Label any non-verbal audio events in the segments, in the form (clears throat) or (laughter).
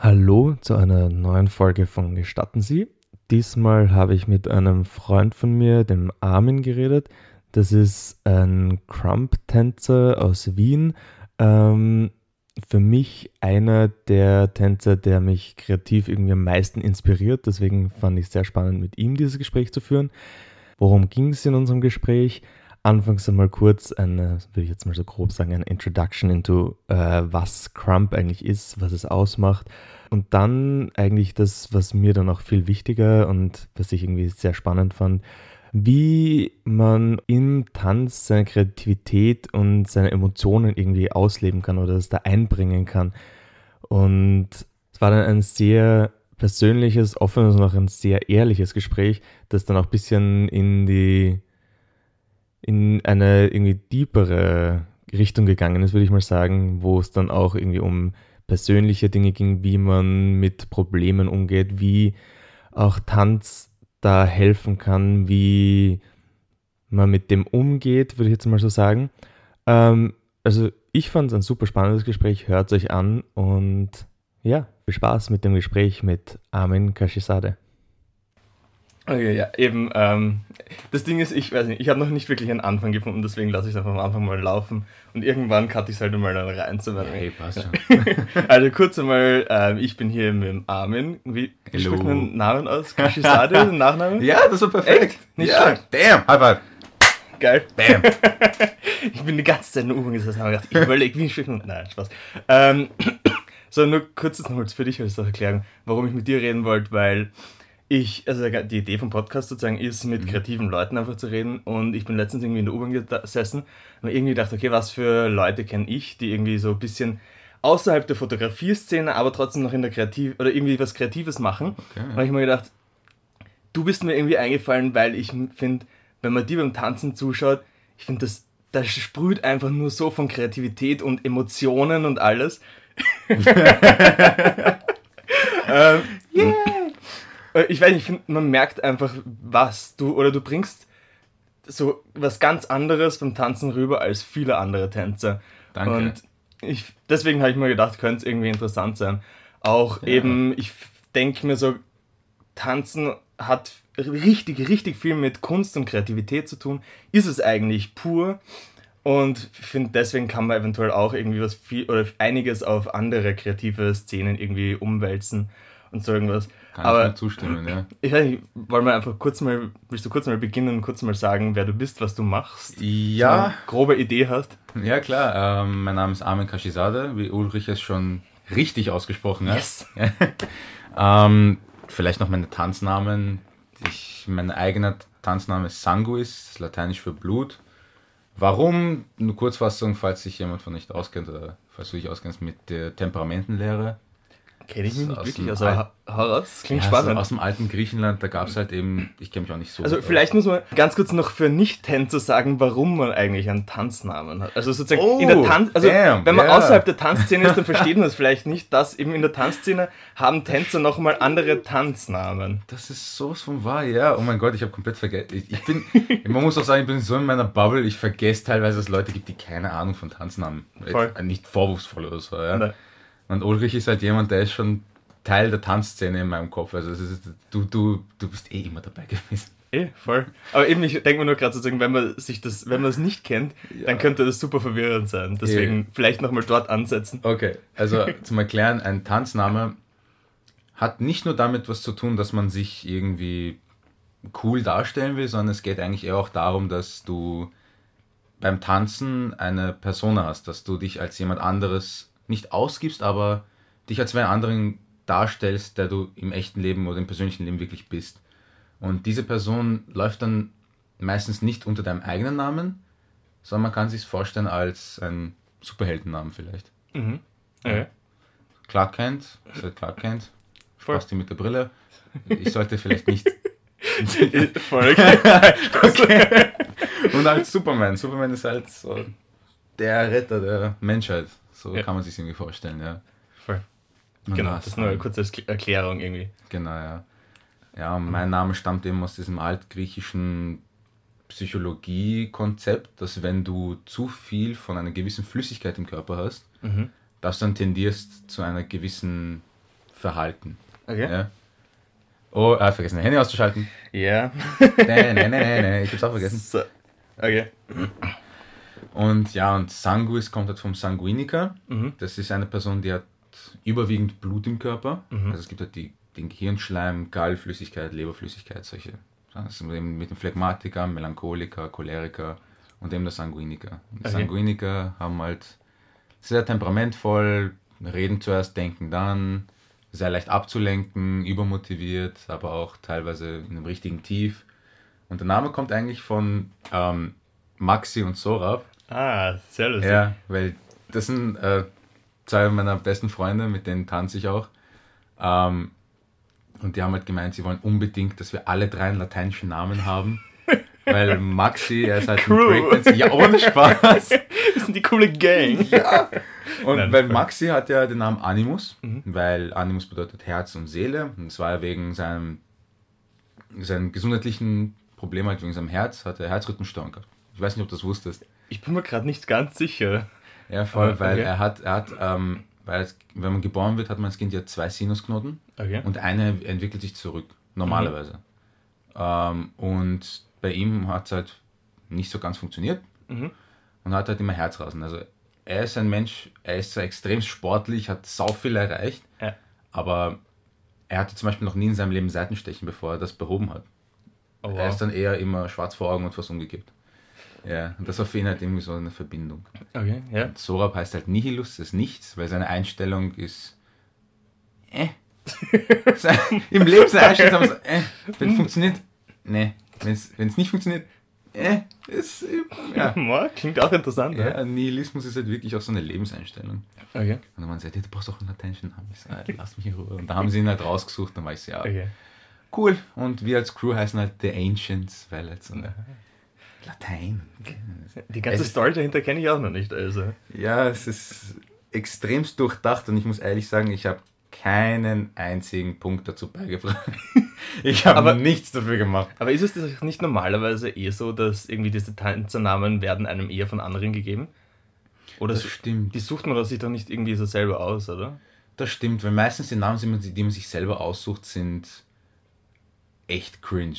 Hallo zu einer neuen Folge von Gestatten Sie. Diesmal habe ich mit einem Freund von mir, dem Armin, geredet. Das ist ein Crump-Tänzer aus Wien. Ähm, für mich einer der Tänzer, der mich kreativ irgendwie am meisten inspiriert. Deswegen fand ich es sehr spannend, mit ihm dieses Gespräch zu führen. Worum ging es in unserem Gespräch? Anfangs einmal kurz eine, würde ich jetzt mal so grob sagen, eine Introduction into äh, was Crump eigentlich ist, was es ausmacht. Und dann eigentlich das, was mir dann auch viel wichtiger und was ich irgendwie sehr spannend fand, wie man im Tanz seine Kreativität und seine Emotionen irgendwie ausleben kann oder das da einbringen kann. Und es war dann ein sehr persönliches, offenes und auch ein sehr ehrliches Gespräch, das dann auch ein bisschen in die in eine irgendwie deepere Richtung gegangen ist, würde ich mal sagen, wo es dann auch irgendwie um persönliche Dinge ging, wie man mit Problemen umgeht, wie auch Tanz da helfen kann, wie man mit dem umgeht, würde ich jetzt mal so sagen. Ähm, also ich fand es ein super spannendes Gespräch, hört es euch an und ja, viel Spaß mit dem Gespräch mit Armin Kashisade. Okay, ja, eben. Ähm, das Ding ist, ich weiß nicht, ich habe noch nicht wirklich einen Anfang gefunden, deswegen lasse ich es einfach am Anfang mal laufen und irgendwann cutte ich es halt mal dann rein. So hey, passt schon. (laughs) also kurz einmal, ähm, ich bin hier mit dem Armin. Wie Hello. spricht man Namen aus? Kashisade, (laughs) Nachname? Ja, das war perfekt. Echt? Nicht ja. Damn, High five. Geil. Bam. (laughs) ich bin die ganze Zeit in der U-Bahn gesessen und gedacht, ich überlege, wie spricht man. Nein, Spaß. Ähm, (clears throat) so, nur kurzes nochmals für dich, das erklären, warum ich mit dir reden wollte, weil ich, also die Idee vom Podcast sozusagen ist, mit mhm. kreativen Leuten einfach zu reden. Und ich bin letztens irgendwie in der U-Bahn gesessen und irgendwie dachte, okay, was für Leute kenne ich, die irgendwie so ein bisschen außerhalb der Fotografie-Szene, aber trotzdem noch in der Kreativ oder irgendwie was Kreatives machen. Okay, ja. Und ich mir gedacht, du bist mir irgendwie eingefallen, weil ich finde, wenn man dir beim Tanzen zuschaut, ich finde, das, das sprüht einfach nur so von Kreativität und Emotionen und alles. (laughs) (laughs) ähm, yeah. Äh, ich weiß nicht, ich finde, man merkt einfach, was du, oder du bringst so was ganz anderes beim Tanzen rüber als viele andere Tänzer. Danke. Und ich, deswegen habe ich mir gedacht, könnte es irgendwie interessant sein. Auch ja. eben, ich denke mir so, Tanzen hat richtig, richtig viel mit Kunst und Kreativität zu tun. Ist es eigentlich pur? Und ich finde, deswegen kann man eventuell auch irgendwie was viel oder einiges auf andere kreative Szenen irgendwie umwälzen und so irgendwas. Kann Aber, ich nur zustimmen, ja. (laughs) Ich weiß nicht, wollen wir einfach kurz mal, willst du kurz mal beginnen und kurz mal sagen, wer du bist, was du machst? Ja. Eine grobe Idee hast? Ja, klar. Ähm, mein Name ist Armin Kashisade, wie Ulrich es schon richtig ausgesprochen hat. Yes. (laughs) ähm, vielleicht noch meine Tanznamen. Ich, mein eigener Tanzname ist Sanguis, lateinisch für Blut. Warum? Eine Kurzfassung, falls sich jemand von nicht auskennt oder falls du dich auskennst mit der Temperamentenlehre. Kenne ich mich nicht wirklich, also raus, klingt ja, spannend. Also aus dem alten Griechenland, da gab es halt eben, ich kenne mich auch nicht so. Also vielleicht muss man ganz kurz noch für Nicht-Tänzer sagen, warum man eigentlich einen Tanznamen hat. Also sozusagen oh, in der Tanz, also damn, wenn man yeah. außerhalb der Tanzszene ist, dann versteht man es vielleicht nicht, dass eben in der Tanzszene haben Tänzer nochmal andere Tanznamen. Das ist sowas von wahr, ja. Oh mein Gott, ich habe komplett vergessen. Ich, ich, bin, man muss auch sagen, ich bin so in meiner Bubble, ich vergesse teilweise, dass es Leute gibt, die keine Ahnung von Tanznamen. Voll. Nicht vorwurfsvoll oder so, ja. Nein. Und Ulrich ist halt jemand, der ist schon Teil der Tanzszene in meinem Kopf. Also ist, du, du, du bist eh immer dabei gewesen. Eh, voll. Aber eben, ich denke mir nur gerade sozusagen, wenn man sich das, wenn man es nicht kennt, ja. dann könnte das super verwirrend sein. Deswegen eh. vielleicht nochmal dort ansetzen. Okay, also (laughs) zum Erklären, ein Tanzname hat nicht nur damit was zu tun, dass man sich irgendwie cool darstellen will, sondern es geht eigentlich eher auch darum, dass du beim Tanzen eine Persona hast, dass du dich als jemand anderes nicht ausgibst, aber dich als einen anderen darstellst, der du im echten Leben oder im persönlichen Leben wirklich bist. Und diese Person läuft dann meistens nicht unter deinem eigenen Namen, sondern man kann sich vorstellen als ein Superheldennamen vielleicht. Mhm. Ja. Clark Kent, also Clark Kent, Spaß mit der Brille. Ich sollte vielleicht nicht. (laughs) (laughs) Okay. Und als Superman. Superman ist halt so der Retter der Menschheit. So ja. kann man sich irgendwie vorstellen, ja. Voll. genau, das ist nur eine kurze Erklärung irgendwie. Genau, ja. Ja, mein Name stammt eben aus diesem altgriechischen Psychologie-Konzept, dass wenn du zu viel von einer gewissen Flüssigkeit im Körper hast, mhm. dass du dann tendierst zu einer gewissen verhalten. Okay. Ja. Oh, hat vergessen, das Handy auszuschalten. Ja. nee, nee, nee, nee, nee, ich hab's auch vergessen. So. Okay. Und ja, und Sanguis kommt halt vom Sanguiniker. Mhm. Das ist eine Person, die hat überwiegend Blut im Körper. Mhm. Also es gibt halt die, den Gehirnschleim, Gallflüssigkeit, Leberflüssigkeit, solche. Das ist mit dem Phlegmatiker, Melancholiker, Choleriker und eben der Sanguiniker. Und die Okay. Sanguiniker haben halt sehr temperamentvoll, reden zuerst, denken dann, sehr leicht abzulenken, übermotiviert, aber auch teilweise in einem richtigen Tief. Und der Name kommt eigentlich von ähm, Maxi und Sorab. Ah, sehr lustig. Ja, weil das sind äh, zwei meiner besten Freunde, mit denen tanze ich auch. Ähm, und die haben halt gemeint, sie wollen unbedingt, dass wir alle drei einen lateinischen Namen haben. (laughs) weil Maxi, er ist halt Crew. ein Breakdance. Ja, ohne Spaß. (laughs) Das sind die coole Gang. ja. Und Nein, weil. Maxi hat ja den Namen Animus, Mhm. weil Animus bedeutet Herz und Seele. Und das war ja wegen seinem, seinem gesundheitlichen Problem, halt wegen seinem Herz, hat er Herzrhythmusstörung gehabt. Ich weiß nicht, ob du das wusstest. Ich bin mir gerade nicht ganz sicher. Ja, voll, Ah, weil okay. er hat, er hat ähm, weil es, wenn man geboren wird, hat man als Kind ja zwei Sinusknoten Okay. und eine entwickelt sich zurück, normalerweise. Ähm, und bei ihm hat es halt nicht so ganz funktioniert Mhm. und hat halt immer Herzrasen. Also er ist ein Mensch, er ist zwar extrem sportlich, hat sau viel erreicht, Ja. aber er hatte zum Beispiel noch nie in seinem Leben Seitenstechen, bevor er das behoben hat. Oh, Er ist wow. dann eher immer schwarz vor Augen und fast umgekippt. Ja, und das war für ihn halt irgendwie so eine Verbindung. Okay, ja. Sorab heißt halt Nihilus, das ist nichts, weil seine Einstellung ist. Äh. (laughs) Im Leben seine Einstellung ist so, äh. Wenn es funktioniert, ne. Wenn es nicht funktioniert, äh. Ist, ja. (laughs) Ja, Klingt auch interessant, ja. ja. Nihilismus ist halt wirklich auch so eine Lebenseinstellung. Okay. Und dann haben sie gesagt, ja, du brauchst auch einen lateinischen Namen. Ich "Ah, lass mich in Ruhe. Und da haben sie ihn halt rausgesucht, dann war ich so, ja, Okay. cool. Und wir als Crew heißen halt The Ancients, weil halt so eine Latein. Die ganze Es Story dahinter kenne ich auch noch nicht. Also. Ja, es ist extremst durchdacht und ich muss ehrlich sagen, ich habe keinen einzigen Punkt dazu beigebracht. (laughs) Ich habe Aber- nichts dafür gemacht. Aber ist es das nicht normalerweise eh so, dass irgendwie diese Tänzernamen werden einem eher von anderen gegeben? Oder Das stimmt. die sucht man doch sich doch nicht irgendwie so selber aus, oder? Das stimmt, weil meistens die Namen, die man, die man sich selber aussucht, sind echt cringe.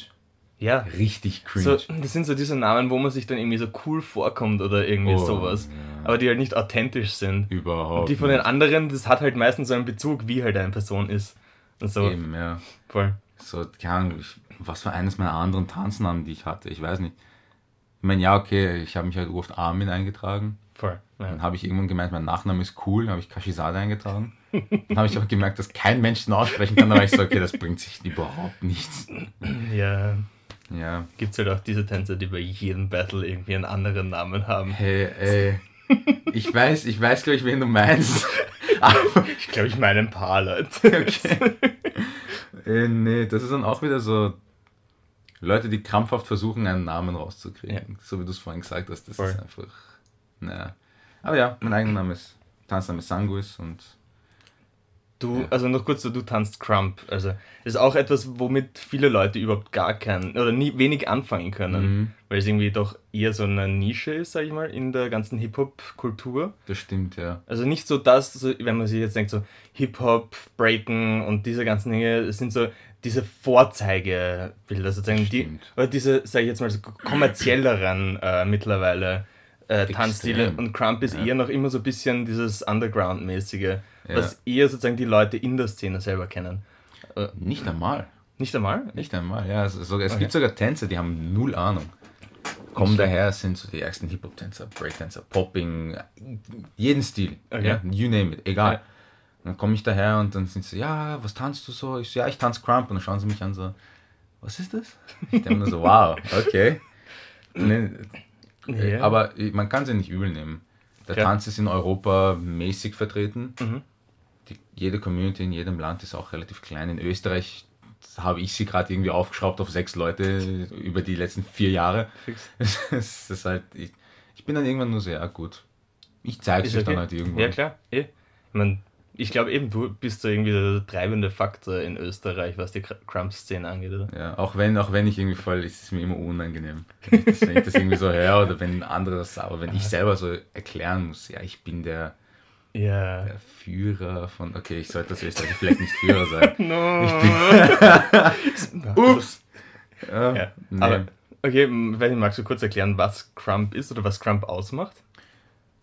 Ja. Richtig cringe. So, das sind so diese Namen, wo man sich dann irgendwie so cool vorkommt oder irgendwie Oh, sowas. ja. Aber die halt nicht authentisch sind. Überhaupt. Und die von den nicht. anderen, das hat halt meistens so einen Bezug, wie halt eine Person ist. Und so, Eben, ja. voll. So, keine Ahnung, was war eines meiner anderen Tanznamen, die ich hatte? Ich weiß nicht. Ich meine, ja, okay, ich habe mich halt oft Armin eingetragen. Voll. Dann Ja. habe ich irgendwann gemeint, mein Nachname ist cool, dann habe ich Kashizade eingetragen. Dann habe ich auch gemerkt, dass kein Mensch den aussprechen kann. Dann war ich so, okay, das bringt sich überhaupt nichts. ja, Ja, gibt es halt auch diese Tänzer, die bei jedem Battle irgendwie einen anderen Namen haben. hey, ey. Ich weiß, ich weiß, glaube ich, wen du meinst. (laughs) Ich glaube, ich meine ein paar Leute. (laughs) okay. äh, nee, das ist dann auch wieder so Leute, die krampfhaft versuchen, einen Namen rauszukriegen. Ja. So wie du es vorhin gesagt hast. Das Voll. ist einfach. Naja. Aber ja, mein eigener Name ist, Tanzname ist Sanguis und Du, Ja. also noch kurz, du tanzt Crump. Also, das ist auch etwas, womit viele Leute überhaupt gar keinen oder nie, wenig anfangen können. Mhm. Weil es irgendwie doch eher so eine Nische ist, sag ich mal, in der ganzen Hip-Hop-Kultur. das stimmt, ja. Also nicht so das, so, wenn man sich jetzt denkt, so Hip-Hop, Breaken und diese ganzen Dinge, es sind so diese Vorzeigebilder sozusagen, die, oder diese, sag ich jetzt mal, so kommerzielleren äh, mittlerweile äh, Tanzstile. Und Crump ist Ja. eher noch immer so ein bisschen dieses Underground-mäßige, Ja. was eher sozusagen die Leute in der Szene selber kennen. Äh, Nicht einmal. nicht einmal? Nicht einmal, ja. Es, es Okay. gibt sogar Tänzer, die haben null Ahnung. Kommen daher, sind so die ersten Hip-Hop-Tänzer, Break-Tänzer, Popping, jeden Stil. Okay. Ja, you name it, egal. Ja. Dann komme ich daher und dann sind sie, ja, was tanzt du so? Ich so, ja, ich tanze Crump. Und dann schauen sie mich an so, was ist das? Ich denke mir so, wow, okay. Nee, Ja. Aber man kann sie nicht übel nehmen. Der. Tanz ist in Europa mäßig vertreten. Mhm. Jede Community in jedem Land ist auch relativ klein. In Österreich habe ich sie gerade irgendwie aufgeschraubt auf sechs Leute über die letzten vier Jahre. Fix. (laughs) Es ist halt, ich, ich bin dann irgendwann nur so, ja gut. Ich zeige es euch dann okay. halt irgendwo. Ja, klar. Eh. Ich, mein, ich glaube eben, du bist so irgendwie der treibende Faktor in Österreich, was die Crump-Szene angeht, oder? Ja, auch wenn, auch wenn ich irgendwie voll, ist es mir immer unangenehm. Wenn ich das, wenn ich das irgendwie so höre oder wenn andere das sagen, aber wenn ich selber so erklären muss, ja, ich bin der Ja. Der Führer von. Okay, ich sollte das Österreich vielleicht nicht Führer sein. (laughs) No. (laughs) Ups! Ja, Ja. nee. Aber, okay, magst du kurz erklären, was Crump ist oder was Crump ausmacht?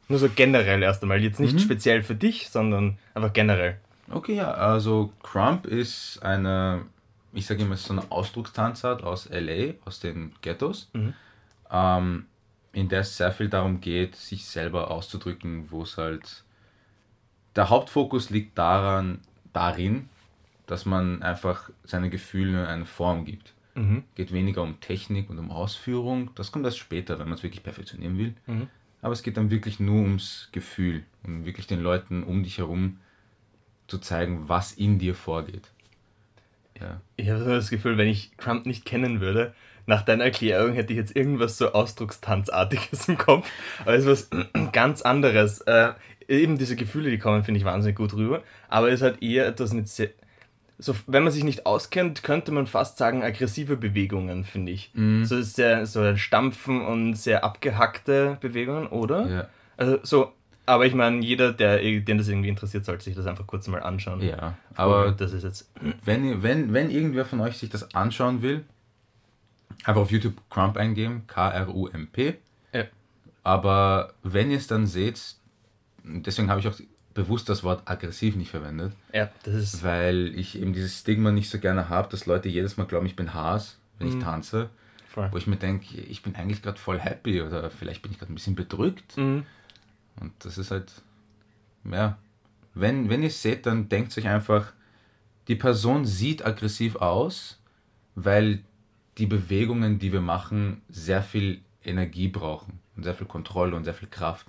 Nur so generell erst einmal. Jetzt nicht Mhm. speziell für dich, sondern einfach generell. Okay, ja, also Crump ist eine, ich sage immer, so eine Ausdruckstanzart aus LA, aus den Ghettos, Mhm. ähm, in der es sehr viel darum geht, sich selber auszudrücken, wo es halt. Der Hauptfokus liegt daran, darin, dass man einfach seine Gefühle eine Form gibt. Mhm. Geht weniger um Technik und um Ausführung, das kommt erst später, wenn man es wirklich perfektionieren will. Mhm. Aber es geht dann wirklich nur ums Gefühl und wirklich den Leuten um dich herum zu zeigen, was in dir vorgeht. Ja. Ich habe so das Gefühl, wenn ich Crump nicht kennen würde, nach deiner Erklärung hätte ich jetzt irgendwas so Ausdruckstanzartiges (laughs) im Kopf. Aber es ist was (clears throat) ganz anderes. Eben diese Gefühle, die kommen, finde ich wahnsinnig gut rüber. Aber es hat eher etwas mit. sehr- So, wenn man sich nicht auskennt, könnte man fast sagen, aggressive Bewegungen, finde ich. So, sehr, so ein Stampfen und sehr abgehackte Bewegungen, oder? Ja. Also so. Aber ich meine, jeder, der, den das irgendwie interessiert, sollte sich das einfach kurz mal anschauen. ja, aber das ist jetzt. wenn, wenn, wenn irgendwer von euch sich das anschauen will, einfach auf YouTube Crump eingeben, K-R-U-M-P. Ja. Aber wenn ihr es dann seht, deswegen habe ich auch bewusst das Wort aggressiv nicht verwendet, Ja, das ist. weil ich eben dieses Stigma nicht so gerne habe, dass Leute jedes Mal glauben, ich bin Haas, wenn Mhm. ich tanze. Voll. Wo ich mir denke, ich bin eigentlich gerade voll happy oder vielleicht bin ich gerade ein bisschen bedrückt. Mhm. Und das ist halt, ja, wenn, wenn ihr es seht, dann denkt euch einfach, die Person sieht aggressiv aus, weil die Bewegungen, die wir machen, sehr viel Energie brauchen und sehr viel Kontrolle und sehr viel Kraft.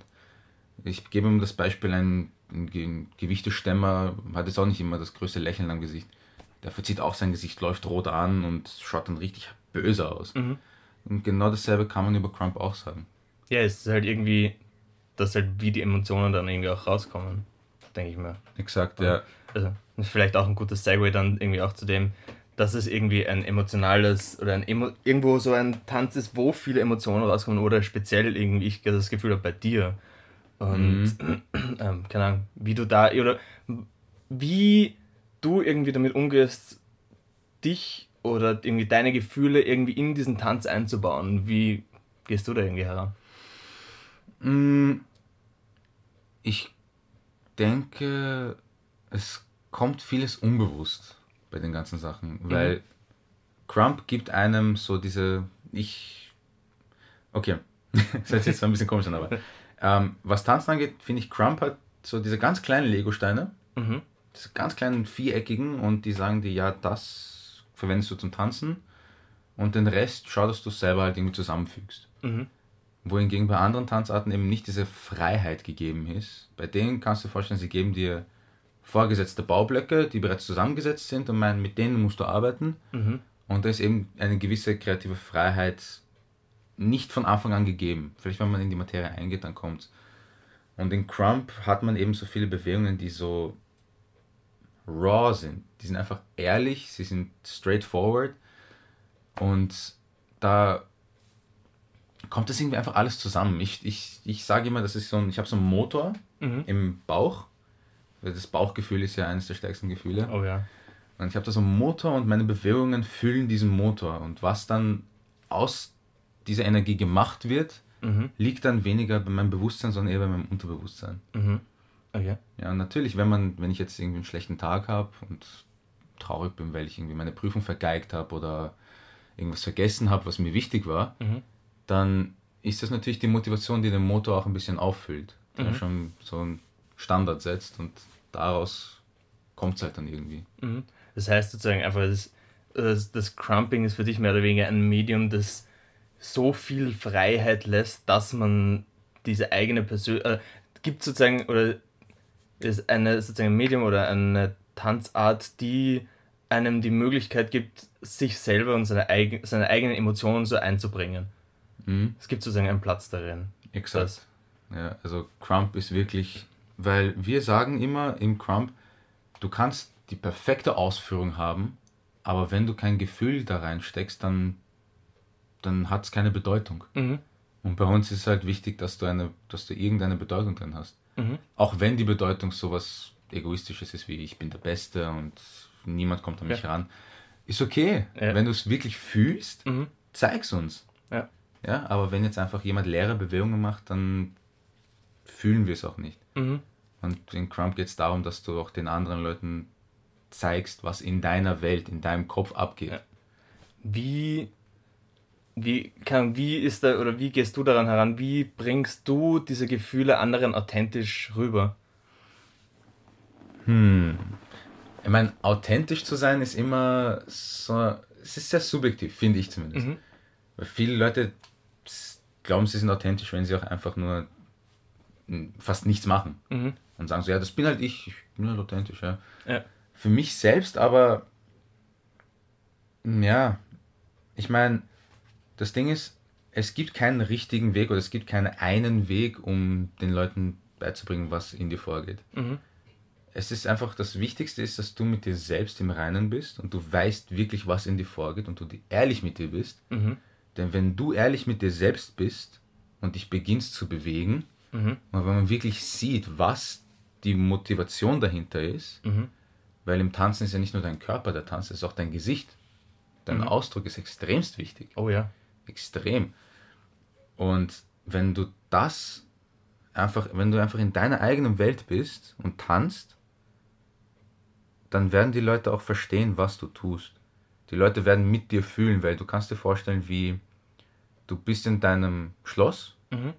Ich gebe ihm das Beispiel, ein, ein Ge- Gewichtestemmer hat jetzt auch nicht immer das größte Lächeln am Gesicht. Der verzieht auch sein Gesicht, läuft rot an und schaut dann richtig böse aus. Mhm. Und genau dasselbe kann man über Crump auch sagen. Ja, es ist halt irgendwie, dass halt wie die Emotionen dann irgendwie auch rauskommen, denke ich mir. Exakt, ja. Also, das ist vielleicht auch ein gutes Segue dann irgendwie auch zu dem, dass es irgendwie ein emotionales oder ein Emo irgendwo so ein Tanz ist, wo viele Emotionen rauskommen oder speziell irgendwie ich das Gefühl habe bei dir. Und (clears throat) ähm, keine Ahnung, wie du da oder wie du irgendwie damit umgehst, dich oder irgendwie deine Gefühle irgendwie in diesen Tanz einzubauen. Wie gehst du da irgendwie heran? Mm, Ich denke, es kommt vieles unbewusst bei den ganzen Sachen, weil Crump gibt einem so diese, ich, okay, (laughs) das hört sich jetzt zwar ein bisschen komisch an, aber (laughs) ähm, was Tanzen angeht, finde ich, Crump hat so diese ganz kleinen Lego-Steine, Mhm. diese ganz kleinen viereckigen und die sagen dir, ja, das verwendest du zum Tanzen und den Rest schau, dass du selber halt irgendwie zusammenfügst Mhm. wohingegen bei anderen Tanzarten eben nicht diese Freiheit gegeben ist. Bei denen kannst du dir vorstellen, sie geben dir vorgesetzte Baublöcke, die bereits zusammengesetzt sind und meinen, mit denen musst du arbeiten. Mhm. Und da ist eben eine gewisse kreative Freiheit nicht von Anfang an gegeben. Vielleicht, wenn man in die Materie eingeht, dann kommt's. Und in Crump hat man eben so viele Bewegungen, die so raw sind. Die sind einfach ehrlich, sie sind straightforward. Und da kommt das irgendwie einfach alles zusammen. Ich, ich, ich sage immer, das ist so ein, ich habe so einen Motor Mhm. im Bauch. Das Bauchgefühl ist ja eines der stärksten Gefühle. Oh ja. Und ich habe da so einen Motor und meine Bewegungen füllen diesen Motor. Und was dann aus dieser Energie gemacht wird, Mhm. liegt dann weniger bei meinem Bewusstsein, sondern eher bei meinem Unterbewusstsein. Mhm. Okay. Ja, natürlich, wenn man, wenn ich jetzt irgendwie einen schlechten Tag habe und traurig bin, weil ich irgendwie meine Prüfung vergeigt habe oder irgendwas vergessen habe, was mir wichtig war, Mhm. dann ist das natürlich die Motivation, die den Motor auch ein bisschen auffüllt. Der Mhm. schon so einen Standard setzt und daraus kommt es halt dann irgendwie. Mhm. Das heißt sozusagen einfach, das, das, das Crumping ist für dich mehr oder weniger ein Medium, das so viel Freiheit lässt, dass man diese eigene Persönlichkeit, äh, gibt sozusagen, oder ist eine sozusagen ein Medium oder eine Tanzart, die einem die Möglichkeit gibt, sich selber und seine, eigen, seine eigenen Emotionen so einzubringen. Mhm. Es gibt sozusagen einen Platz darin. Exakt. Das. Ja, also Crump ist wirklich, weil wir sagen immer im Crump, du kannst die perfekte Ausführung haben, aber wenn du kein Gefühl da reinsteckst, dann, dann hat es keine Bedeutung. Mhm. Und bei uns ist halt wichtig, dass du eine, dass du irgendeine Bedeutung drin hast. Mhm. Auch wenn die Bedeutung sowas Egoistisches ist wie ich bin der Beste und niemand kommt an mich ja. ran. Ist okay. Ja. Wenn du es wirklich fühlst, mhm. zeig's uns. Ja. ja. Aber wenn jetzt einfach jemand leere Bewegungen macht, dann fühlen wir es auch nicht. Mhm. Und in Crump geht es darum, dass du auch den anderen Leuten zeigst, was in deiner Welt, in deinem Kopf abgeht. Wie, wie, kann, wie ist da, oder wie gehst du daran heran? Wie bringst du diese Gefühle anderen authentisch rüber? Hm. Ich meine, authentisch zu sein ist immer so, es ist sehr subjektiv, finde ich zumindest. Mhm. Weil viele Leute glauben, sie sind authentisch, wenn sie auch einfach nur fast nichts machen. Mhm. Und sagen so, ja, das bin halt ich, ich bin halt authentisch, ja. ja. Für mich selbst aber, ja, ich meine, das Ding ist, es gibt keinen richtigen Weg oder es gibt keinen einen Weg, um den Leuten beizubringen, was in dir vorgeht. Mhm. Es ist einfach, das Wichtigste ist, dass du mit dir selbst im Reinen bist und du weißt wirklich, was in dir vorgeht und du ehrlich mit dir bist. Mhm. Denn wenn du ehrlich mit dir selbst bist und dich beginnst zu bewegen, mhm. und wenn man wirklich sieht, was die Motivation dahinter ist, mhm. weil im Tanzen ist ja nicht nur dein Körper, der Tanz ist auch dein Gesicht. Dein mhm. Ausdruck ist extremst wichtig. Oh ja. Extrem. Und wenn du das einfach, wenn du einfach in deiner eigenen Welt bist und tanzt, dann werden die Leute auch verstehen, was du tust. Die Leute werden mit dir fühlen, weil du kannst dir vorstellen, wie du bist in deinem Schloss mhm.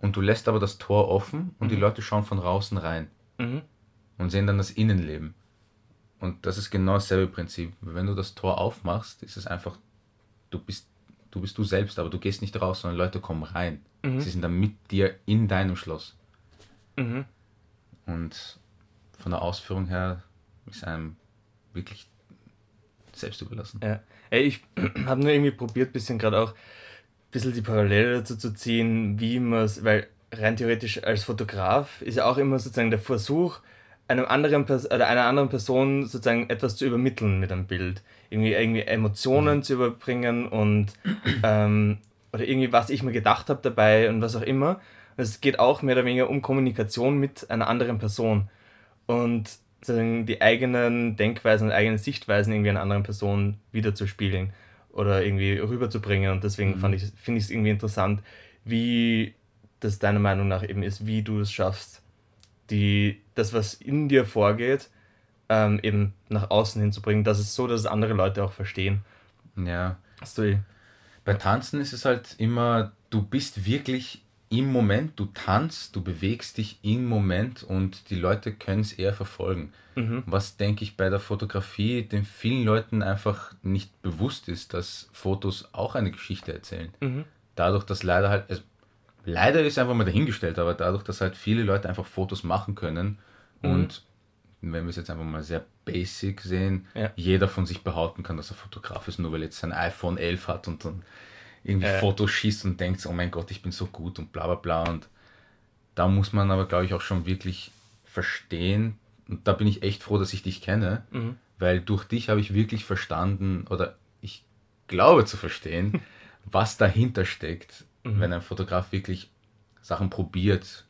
und du lässt aber das Tor offen und mhm. die Leute schauen von draußen rein mhm. und sehen dann das Innenleben. Und das ist genau dasselbe Prinzip. Wenn du das Tor aufmachst, ist es einfach, du bist du bist du selbst, aber du gehst nicht raus, sondern Leute kommen rein. Mhm. Sie sind dann mit dir in deinem Schloss. Mhm. Und von der Ausführung her ist einem wirklich selbst überlassen. Ja. Ey, ich (clears throat) habe nur irgendwie probiert, bisschen gerade auch ein bisschen die Parallele dazu zu ziehen, wie man es, weil rein theoretisch als Fotograf ist ja auch immer sozusagen der Versuch, einem anderen oder einer anderen Person sozusagen etwas zu übermitteln mit einem Bild. Irgendwie, irgendwie Emotionen mhm. zu überbringen und (clears throat) ähm, oder irgendwie, was ich mir gedacht habe dabei und was auch immer. Es geht auch mehr oder weniger um Kommunikation mit einer anderen Person. Und sozusagen die eigenen Denkweisen und eigenen Sichtweisen irgendwie einer anderen Person wiederzuspiegeln oder irgendwie rüberzubringen. Und deswegen mhm. ich, finde ich es irgendwie interessant, wie das deiner Meinung nach eben ist, wie du es schaffst, die, das, was in dir vorgeht, ähm, eben nach außen hinzubringen. Das ist so, dass es andere Leute auch verstehen. Ja. Hast du Bei Tanzen ist es halt immer, du bist wirklich im Moment, du tanzt, du bewegst dich im Moment und die Leute können es eher verfolgen. Mhm. Was denke ich bei der Fotografie den vielen Leuten einfach nicht bewusst ist, dass Fotos auch eine Geschichte erzählen. Mhm. Dadurch, dass leider halt, also leider ist einfach mal dahingestellt, aber dadurch, dass halt viele Leute einfach Fotos machen können mhm. und wenn wir es jetzt einfach mal sehr basic sehen, ja. jeder von sich behaupten kann, dass er Fotograf ist, nur weil jetzt sein iPhone 11 hat und dann irgendwie äh. Fotos schießt und denkt, oh mein Gott, ich bin so gut und bla bla bla. Und da muss man aber, glaube ich, auch schon wirklich verstehen, und da bin ich echt froh, dass ich dich kenne, mhm. weil durch dich habe ich wirklich verstanden oder ich glaube zu verstehen, (laughs) was dahinter steckt, mhm. wenn ein Fotograf wirklich Sachen probiert,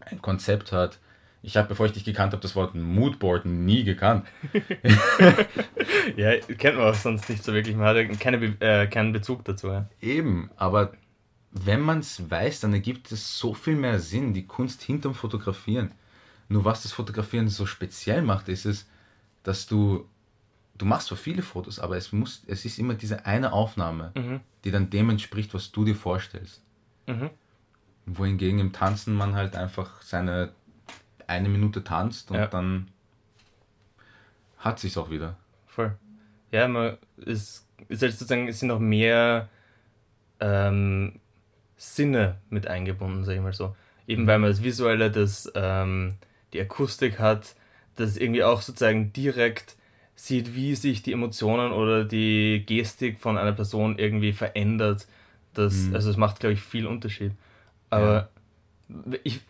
ein Konzept hat, ich habe, bevor ich dich gekannt habe, das Wort Moodboard nie gekannt. (laughs) (laughs) ja, kennt man auch sonst nicht so wirklich. Man hat keine, äh, keinen Bezug dazu. Ja. Eben, aber wenn man es weiß, dann ergibt es so viel mehr Sinn, die Kunst hinterm Fotografieren. Nur was das Fotografieren so speziell macht, ist es, dass du, du machst zwar viele Fotos, aber es, muss, es ist immer diese eine Aufnahme, mhm. Die dann dem entspricht, was du dir vorstellst. Mhm. Wohingegen im Tanzen man halt einfach seine eine Minute tanzt und ja. dann hat sich's auch wieder. Voll. Ja, man ist, ist halt sozusagen, es sind noch mehr ähm, Sinne mit eingebunden, sag ich mal so. Eben weil man das Visuelle, das, ähm, die Akustik hat, das irgendwie auch sozusagen direkt sieht, wie sich die Emotionen oder die Gestik von einer Person irgendwie verändert. Das, mhm. Also es macht, glaube ich, viel Unterschied. Aber ja. ich,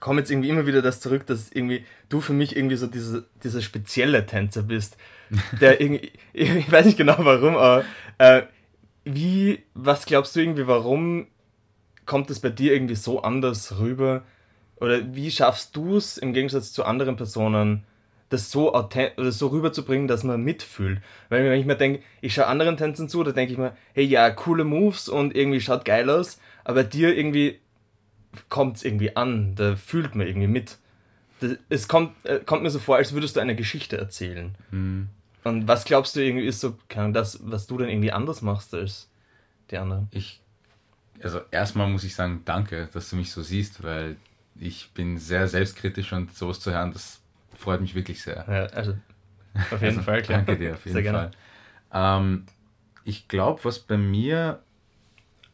komme jetzt irgendwie immer wieder das zurück, dass irgendwie du für mich irgendwie so diese, dieser spezielle Tänzer bist. (laughs) Der irgendwie, ich weiß nicht genau warum, aber äh, wie, was glaubst du irgendwie, warum kommt es bei dir irgendwie so anders rüber? oder wie schaffst du es im Gegensatz zu anderen Personen, das so, oder so rüberzubringen, dass man mitfühlt? Weil wenn ich mir denke, ich schaue anderen Tänzen zu, da denke ich mir, hey, ja, coole Moves und irgendwie schaut geil aus, aber dir irgendwie kommt es irgendwie an, da fühlt man irgendwie mit. Das, es kommt, äh, kommt mir so vor, als würdest du eine Geschichte erzählen. Mhm. Und was glaubst du irgendwie ist so, das, was du dann irgendwie anders machst als die anderen? Ich, also erstmal muss ich sagen, danke, dass du mich so siehst, weil ich bin sehr selbstkritisch und sowas zu hören, das freut mich wirklich sehr. Ja, also auf jeden also, Fall, klar. Danke dir, auf jeden sehr Fall. Ähm, ich glaube, was bei mir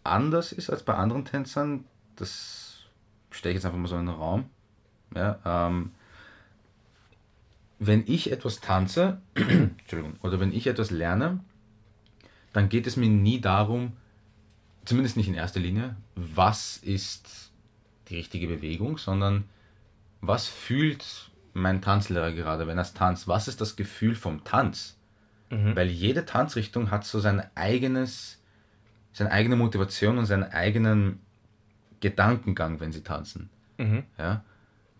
anders ist als bei anderen Tänzern, das stelle ich jetzt einfach mal so in den Raum. Ja, ähm, wenn ich etwas tanze, (clears throat) Entschuldigung, oder wenn ich etwas lerne, dann geht es mir nie darum, zumindest nicht in erster Linie, was ist die richtige Bewegung, sondern was fühlt mein Tanzlehrer gerade, wenn er tanzt? Was ist das Gefühl vom Tanz? Mhm. Weil jede Tanzrichtung hat so sein eigenes, seine eigene Motivation und seinen eigenen Gedankengang, wenn sie tanzen. Mhm. Ja?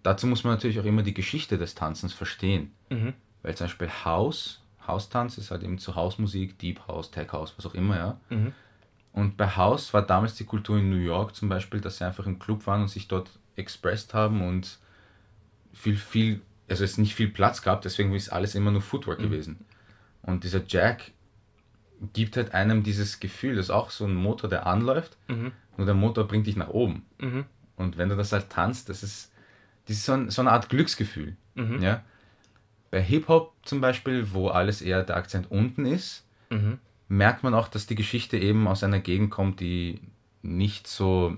dazu muss man natürlich auch immer die Geschichte des Tanzens verstehen. Mhm. Weil zum Beispiel House, House-Tanz ist halt eben zu Hausmusik, Deep House, Tech House, was auch immer, ja. Mhm. Und bei House war damals die Kultur in New York zum Beispiel, dass sie einfach im Club waren und sich dort expressed haben und viel, viel, also es nicht viel Platz gab, deswegen ist alles immer nur Footwork mhm. gewesen. Und dieser Jack gibt halt einem dieses Gefühl, das ist auch so ein Motor, der anläuft, mhm. nur der Motor bringt dich nach oben. Mhm. Und wenn du das halt tanzt, das ist, das ist so, ein, so eine Art Glücksgefühl. Mhm. Ja? Bei Hip-Hop zum Beispiel, wo alles eher der Akzent unten ist, mhm. merkt man auch, dass die Geschichte eben aus einer Gegend kommt, die nicht so,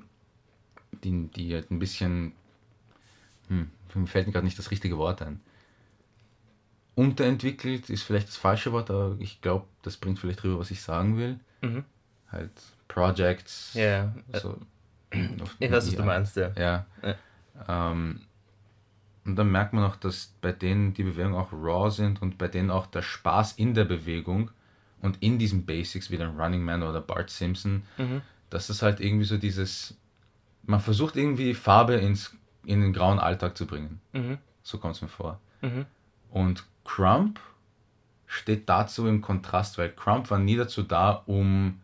die, die halt ein bisschen, hm, mir fällt mir gerade nicht das richtige Wort ein. Unterentwickelt ist vielleicht das falsche Wort, aber ich glaube, das bringt vielleicht rüber, was ich sagen will. Mhm. Halt Projects. Ja. So, (clears throat) ich weiß, was du meinst, ja. Ja. ja. Ähm, und dann merkt man auch, dass bei denen die Bewegungen auch raw sind und bei denen auch der Spaß in der Bewegung und in diesen Basics wie der Running Man oder Bart Simpson, mhm. dass das halt irgendwie so dieses, man versucht irgendwie Farbe ins, in den grauen Alltag zu bringen. Mhm. So kommt es mir vor. Mhm. Und Crump steht dazu im Kontrast, weil Crump war nie dazu da, um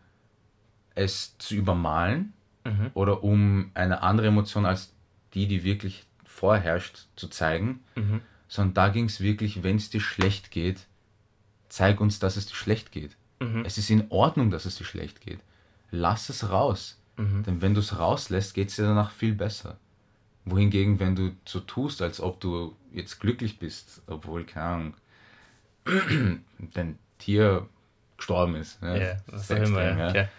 es zu übermalen mhm. oder um eine andere Emotion als die, die wirklich vorherrscht, zu zeigen, mhm. sondern da ging es wirklich, wenn es dir schlecht geht, zeig uns, dass es dir schlecht geht. Mhm. Es ist in Ordnung, dass es dir schlecht geht. Lass es raus. Mhm. Denn wenn du es rauslässt, geht es dir danach viel besser. Wohingegen, wenn du so tust, als ob du jetzt glücklich bist, obwohl, keine Ahnung, (clears throat) dein Tier gestorben ist, ja, yeah, das ist immer, ja. Ja.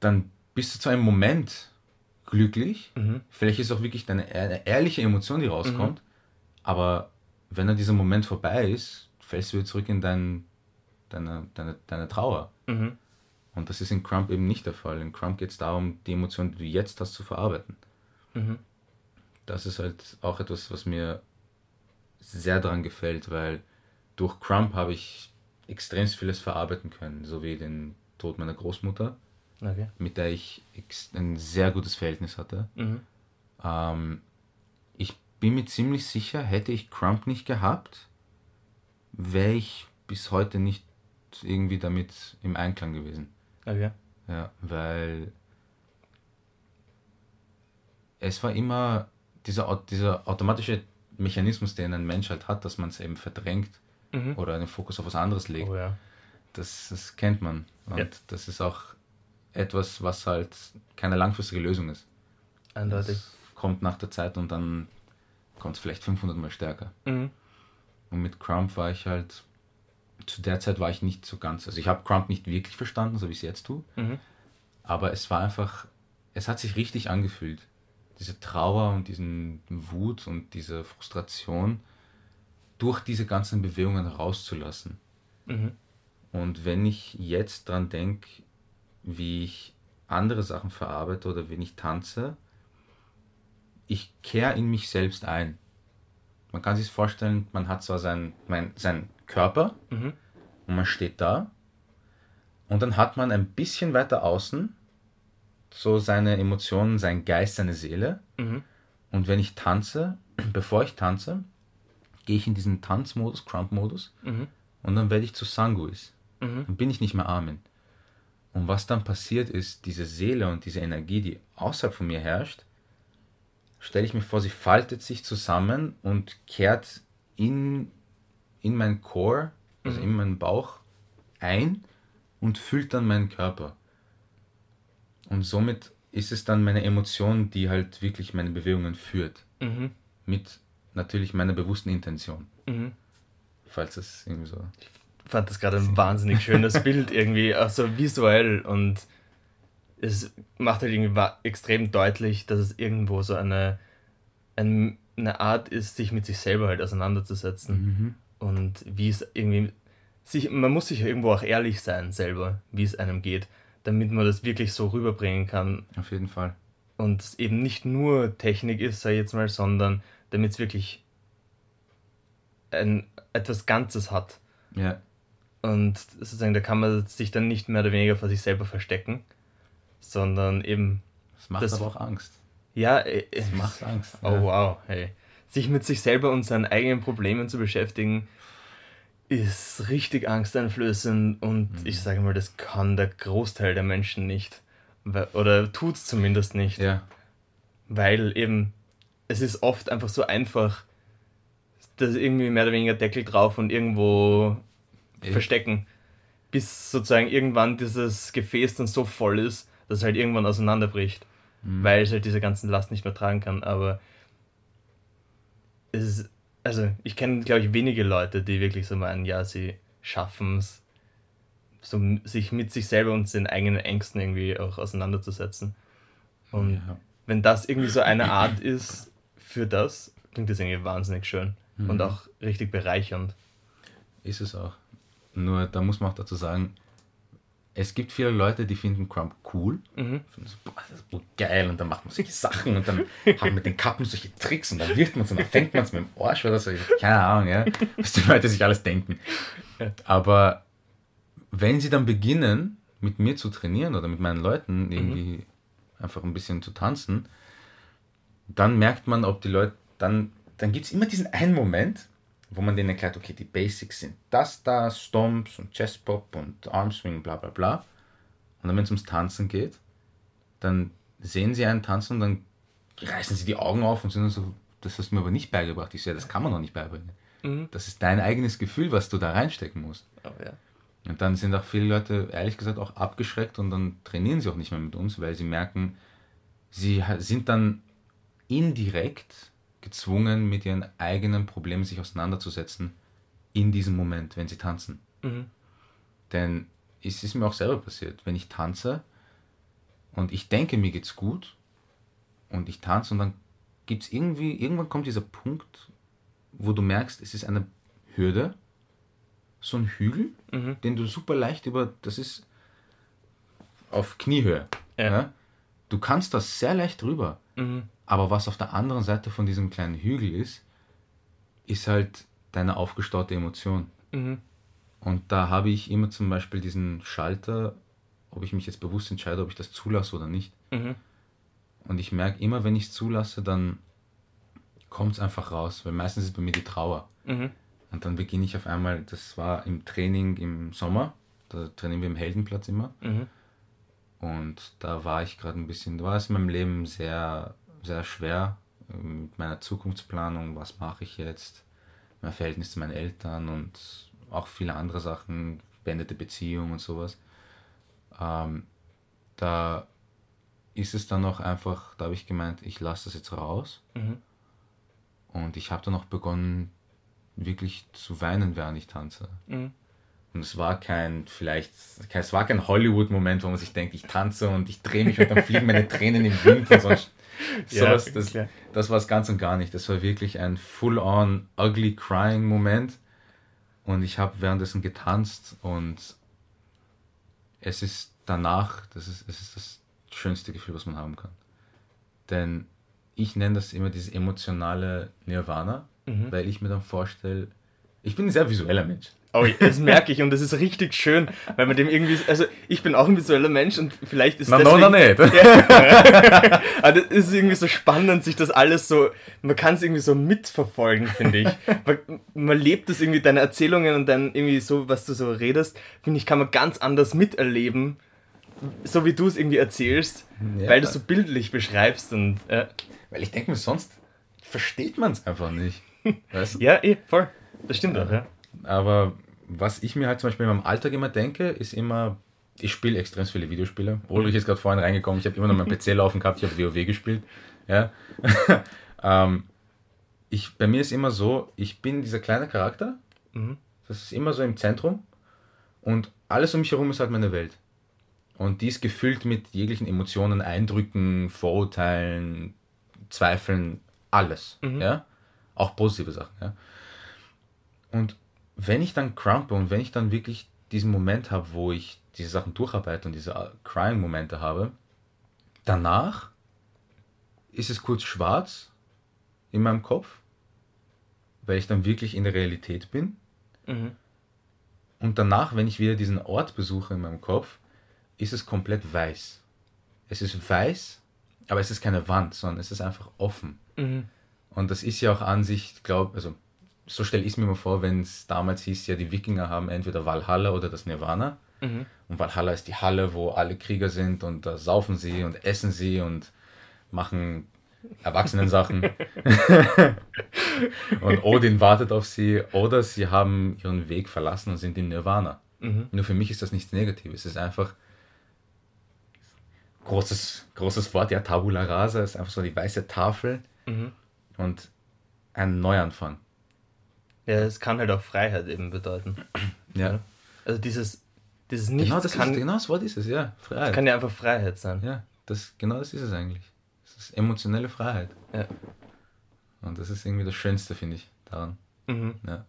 dann bist du zu einem Moment glücklich. Mhm. Vielleicht ist auch wirklich deine eine ehrliche Emotion, die rauskommt. Mhm. Aber wenn dann dieser Moment vorbei ist, fällst du wieder zurück in dein, deine, deine, deine Trauer. Mhm. Und das ist in Crump eben nicht der Fall. In Crump geht es darum, die Emotionen, die du jetzt hast, zu verarbeiten. Mhm. Das ist halt auch etwas, was mir sehr daran gefällt, weil durch Crump habe ich extrem vieles verarbeiten können, so wie den Tod meiner Großmutter okay. mit der ich ein sehr gutes Verhältnis hatte. Mhm. Ähm, ich bin mir ziemlich sicher, hätte ich Crump nicht gehabt, wäre ich bis heute nicht irgendwie damit im Einklang gewesen. Okay. Ja, weil es war immer dieser, dieser automatische Mechanismus, den ein Mensch halt hat, dass man es eben verdrängt mhm. oder den Fokus auf was anderes legt. Oh, ja. das, das kennt man. Und ja. das ist auch etwas, was halt keine langfristige Lösung ist. Eindeutig. Das kommt nach der Zeit und dann kommt es vielleicht 500 Mal stärker. Mhm. Und mit Crump war ich halt, zu der Zeit war ich nicht so ganz, also ich habe Crump nicht wirklich verstanden, so wie ich es jetzt tue, mhm. aber es war einfach, es hat sich richtig angefühlt. Diese Trauer und diesen Wut und diese Frustration durch diese ganzen Bewegungen rauszulassen. Mhm. Und wenn ich jetzt dran denke, wie ich andere Sachen verarbeite oder wenn ich tanze, ich kehre in mich selbst ein. Man kann sich vorstellen, man hat zwar seinen mein, sein Körper mhm. und man steht da und dann hat man ein bisschen weiter außen so seine Emotionen, sein Geist, seine Seele. Mhm. Und wenn ich tanze, (clears throat) bevor ich tanze, gehe ich in diesen Tanzmodus, Crump-Modus, Mhm. und dann werde ich zu Sanguis. Mhm. Dann bin ich nicht mehr Armin. Und was dann passiert ist, diese Seele und diese Energie, die außerhalb von mir herrscht, stelle ich mir vor, sie faltet sich zusammen und kehrt in, in meinen Core, also in meinen Bauch ein und füllt dann meinen Körper. Und somit ist es dann meine Emotion, die halt wirklich meine Bewegungen führt. Mhm. Mit natürlich meiner bewussten Intention. Mhm. Falls es irgendwie so. Ich fand das gerade ein wahnsinnig schönes (laughs) Bild irgendwie, auch so visuell und es macht halt irgendwie extrem deutlich, dass es irgendwo so eine, ein, eine Art ist, sich mit sich selber halt auseinanderzusetzen und wie es irgendwie sich, man muss sich irgendwo auch ehrlich sein selber, wie es einem geht, damit man das wirklich so rüberbringen kann Auf jeden Fall. und es eben nicht nur Technik ist, ich jetzt mal, sondern damit es wirklich ein, etwas Ganzes hat. Ja. Und sozusagen, da kann man sich dann nicht mehr oder weniger vor sich selber verstecken, sondern eben, Das macht Das- aber auch Angst. ja, äh, Das macht Angst. oh wow, hey. Sich mit sich selber und seinen eigenen Problemen zu beschäftigen, ist richtig angsteinflößend und Mhm. ich sage mal, das kann der Großteil der Menschen nicht. Oder tut es zumindest nicht. Ja. weil eben es ist oft einfach so einfach, dass irgendwie mehr oder weniger Deckel drauf und irgendwo Eh. verstecken, bis sozusagen irgendwann dieses Gefäß dann so voll ist, dass es halt irgendwann auseinanderbricht, Mhm. weil es halt diese ganzen Last nicht mehr tragen kann. Aber es ist, also ich kenne, glaube ich, wenige Leute, die wirklich so meinen, ja, sie schaffen es, so sich mit sich selber und den eigenen Ängsten irgendwie auch auseinanderzusetzen. Und Ja. wenn das irgendwie so eine Art ist für das, klingt das irgendwie wahnsinnig schön und auch richtig bereichernd. Ist es auch. Nur da muss man auch dazu sagen, es gibt viele Leute, die finden Crump cool. Mhm. Finden so, boah, das ist so geil und dann macht man solche Sachen und dann (laughs) hat man mit den Kappen solche Tricks und dann wirft man es und dann fängt man es mit dem Arsch oder so. Keine Ahnung, ja, was die Leute sich alles denken. Aber wenn sie dann beginnen, mit mir zu trainieren oder mit meinen Leuten irgendwie einfach ein bisschen zu tanzen, dann merkt man, ob die Leute, dann, dann gibt es immer diesen einen Moment, wo man denen erklärt, okay, die Basics sind das, da, Stomps und Chest Pop und Armswing, bla bla bla. Und dann, wenn es ums Tanzen geht, dann sehen sie einen tanzen und dann reißen sie die Augen auf und sind dann so, das hast du mir aber nicht beigebracht. Ich sehe, das kann man noch nicht beibringen. Mhm. Das ist dein eigenes Gefühl, was du da reinstecken musst. Aber ja. Und dann sind auch viele Leute, ehrlich gesagt, auch abgeschreckt und dann trainieren sie auch nicht mehr mit uns, weil sie merken, sie sind dann indirekt gezwungen, mit ihren eigenen Problemen sich auseinanderzusetzen in diesem Moment, wenn sie tanzen. Mhm. Denn es ist mir auch selber passiert, wenn ich tanze und ich denke, mir geht's gut und ich tanze und dann gibt es irgendwie, irgendwann kommt dieser Punkt, wo du merkst, es ist eine Hürde, so ein Hügel, Mhm. den du super leicht über, das ist auf Kniehöhe. Ja. Ja. Du kannst das sehr leicht drüber. Mhm. Aber was auf der anderen Seite von diesem kleinen Hügel ist, ist halt deine aufgestaute Emotion. Mhm. Und da habe ich immer zum Beispiel diesen Schalter, ob ich mich jetzt bewusst entscheide, ob ich das zulasse oder nicht. Mhm. Und ich merke immer, wenn ich es zulasse, dann kommt es einfach raus, weil meistens ist bei mir die Trauer. Mhm. Und dann beginne ich auf einmal, das war im Training im Sommer, da trainieren wir im Heldenplatz immer. Mhm. Und da war ich gerade ein bisschen, da war es in meinem Leben sehr, sehr schwer ähm, mit meiner Zukunftsplanung, was mache ich jetzt, mein Verhältnis zu meinen Eltern und auch viele andere Sachen, beendete Beziehung und sowas. Ähm, da ist es dann auch einfach, da habe ich gemeint, ich lasse das jetzt raus. Mhm. Und ich habe dann auch begonnen, wirklich zu weinen, während ich tanze. Mhm. Und es war kein, vielleicht, es war kein Hollywood-Moment, wo man sich denkt, ich tanze und ich drehe mich und dann fliegen meine Tränen im Wind und sonst. (laughs) Ja, sowas, das, klar. das war es ganz und gar nicht. Das war wirklich ein full-on ugly crying Moment. Und ich habe währenddessen getanzt und es ist danach, das ist, es ist das schönste Gefühl, was man haben kann. Denn ich nenne das immer dieses emotionale Nirvana, Mhm. weil ich mir dann vorstelle, Ich bin ein sehr visueller Mensch. Oh, das merke ich und das ist richtig schön, weil man dem irgendwie, also ich bin auch ein visueller Mensch und vielleicht ist Na, deswegen, no, no, nicht. (laughs) Aber das ist irgendwie so spannend, sich das alles so, man kann es irgendwie so mitverfolgen, finde ich. man, man lebt das irgendwie, deine Erzählungen und dann irgendwie so, was du so redest, finde ich, kann man ganz anders miterleben, so wie du es irgendwie erzählst, Ja. weil du es so bildlich beschreibst und, äh, Weil ich denke mir, sonst versteht man es einfach nicht. (laughs) Weißt? du? ja, eh, voll. Das stimmt auch, ja. Aber was ich mir halt zum Beispiel in meinem Alltag immer denke, ist immer, ich spiele extrem viele Videospiele. Ulrich ist gerade vorhin reingekommen, ich habe immer noch meinen PC laufen gehabt, ich habe WoW gespielt. Ja. (laughs) ähm, ich, bei mir ist immer so, ich bin dieser kleine Charakter, Mhm. das ist immer so im Zentrum und alles um mich herum ist halt meine Welt. Und die ist gefüllt mit jeglichen Emotionen, Eindrücken, Vorurteilen, Zweifeln, alles. Mhm. Ja? Auch positive Sachen. Ja? Und wenn ich dann crumpe und wenn ich dann wirklich diesen Moment habe, wo ich diese Sachen durcharbeite und diese äh, Crying-Momente habe, danach ist es kurz schwarz in meinem Kopf, weil ich dann wirklich in der Realität bin. Mhm. Und danach, wenn ich wieder diesen Ort besuche in meinem Kopf, ist es komplett weiß. Es ist weiß, aber es ist keine Wand, sondern es ist einfach offen. Mhm. Und das ist ja auch an sich, glaube also so stelle ich es mir mal vor, wenn es damals hieß, ja, die Wikinger haben entweder Valhalla oder das Nirvana. Mhm. Und Valhalla ist die Halle, wo alle Krieger sind und da saufen sie und essen sie und machen Erwachsenen-Sachen. (laughs) und Odin wartet auf sie. Oder sie haben ihren Weg verlassen und sind im Nirvana. Mhm. Nur für mich ist das nichts Negatives. Es ist einfach großes, großes Wort, ja, Tabula Rasa ist einfach so die weiße Tafel Mhm. und ein Neuanfang. Ja, es kann halt auch Freiheit eben bedeuten. (clears throat) Ja, Also dieses, dieses Nichts genau, das kann, ist, genau das Wort ist es, ja. Freiheit. kann ja einfach Freiheit sein. ja, das, genau das ist es eigentlich. Es ist emotionelle Freiheit. Ja. Und das ist irgendwie das Schönste, finde ich, daran. Mhm. Ja,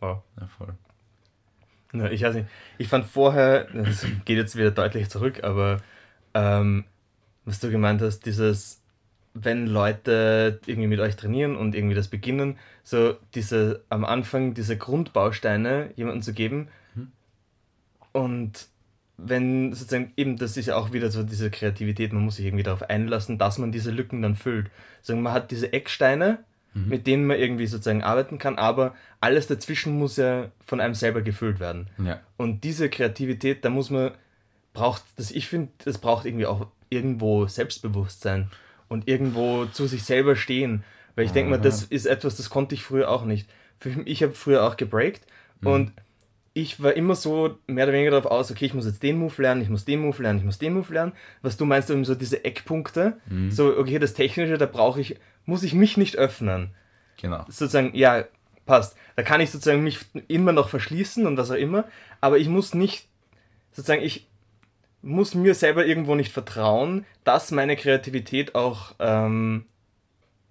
Wow. ja voll. Ja, ich weiß nicht. Ich fand vorher, das geht jetzt wieder deutlich zurück, aber ähm, was du gemeint hast, dieses, wenn Leute irgendwie mit euch trainieren und irgendwie das beginnen, so diese am Anfang diese Grundbausteine jemandem zu geben Mhm. und wenn sozusagen eben, das ist ja auch wieder so diese Kreativität, man muss sich irgendwie darauf einlassen, dass man diese Lücken dann füllt. Also man hat diese Ecksteine, Mhm. mit denen man irgendwie sozusagen arbeiten kann, aber alles dazwischen muss ja von einem selber gefüllt werden. Ja, Und diese Kreativität, da muss man, braucht, das, ich finde, das braucht irgendwie auch irgendwo Selbstbewusstsein und irgendwo zu sich selber stehen. Weil ich denke mal, das ist etwas, das konnte ich früher auch nicht. Ich habe früher auch gebreakt und ich war immer so mehr oder weniger darauf aus, okay, ich muss jetzt den Move lernen, ich muss den Move lernen, ich muss den Move lernen. Was du meinst, eben so diese Eckpunkte, so, okay, das Technische, da brauche ich, muss ich mich nicht öffnen genau. sozusagen, ja, passt. Da kann ich sozusagen mich immer noch verschließen und was auch immer, aber ich muss nicht, sozusagen, ich muss mir selber irgendwo nicht vertrauen, dass meine Kreativität auch ähm,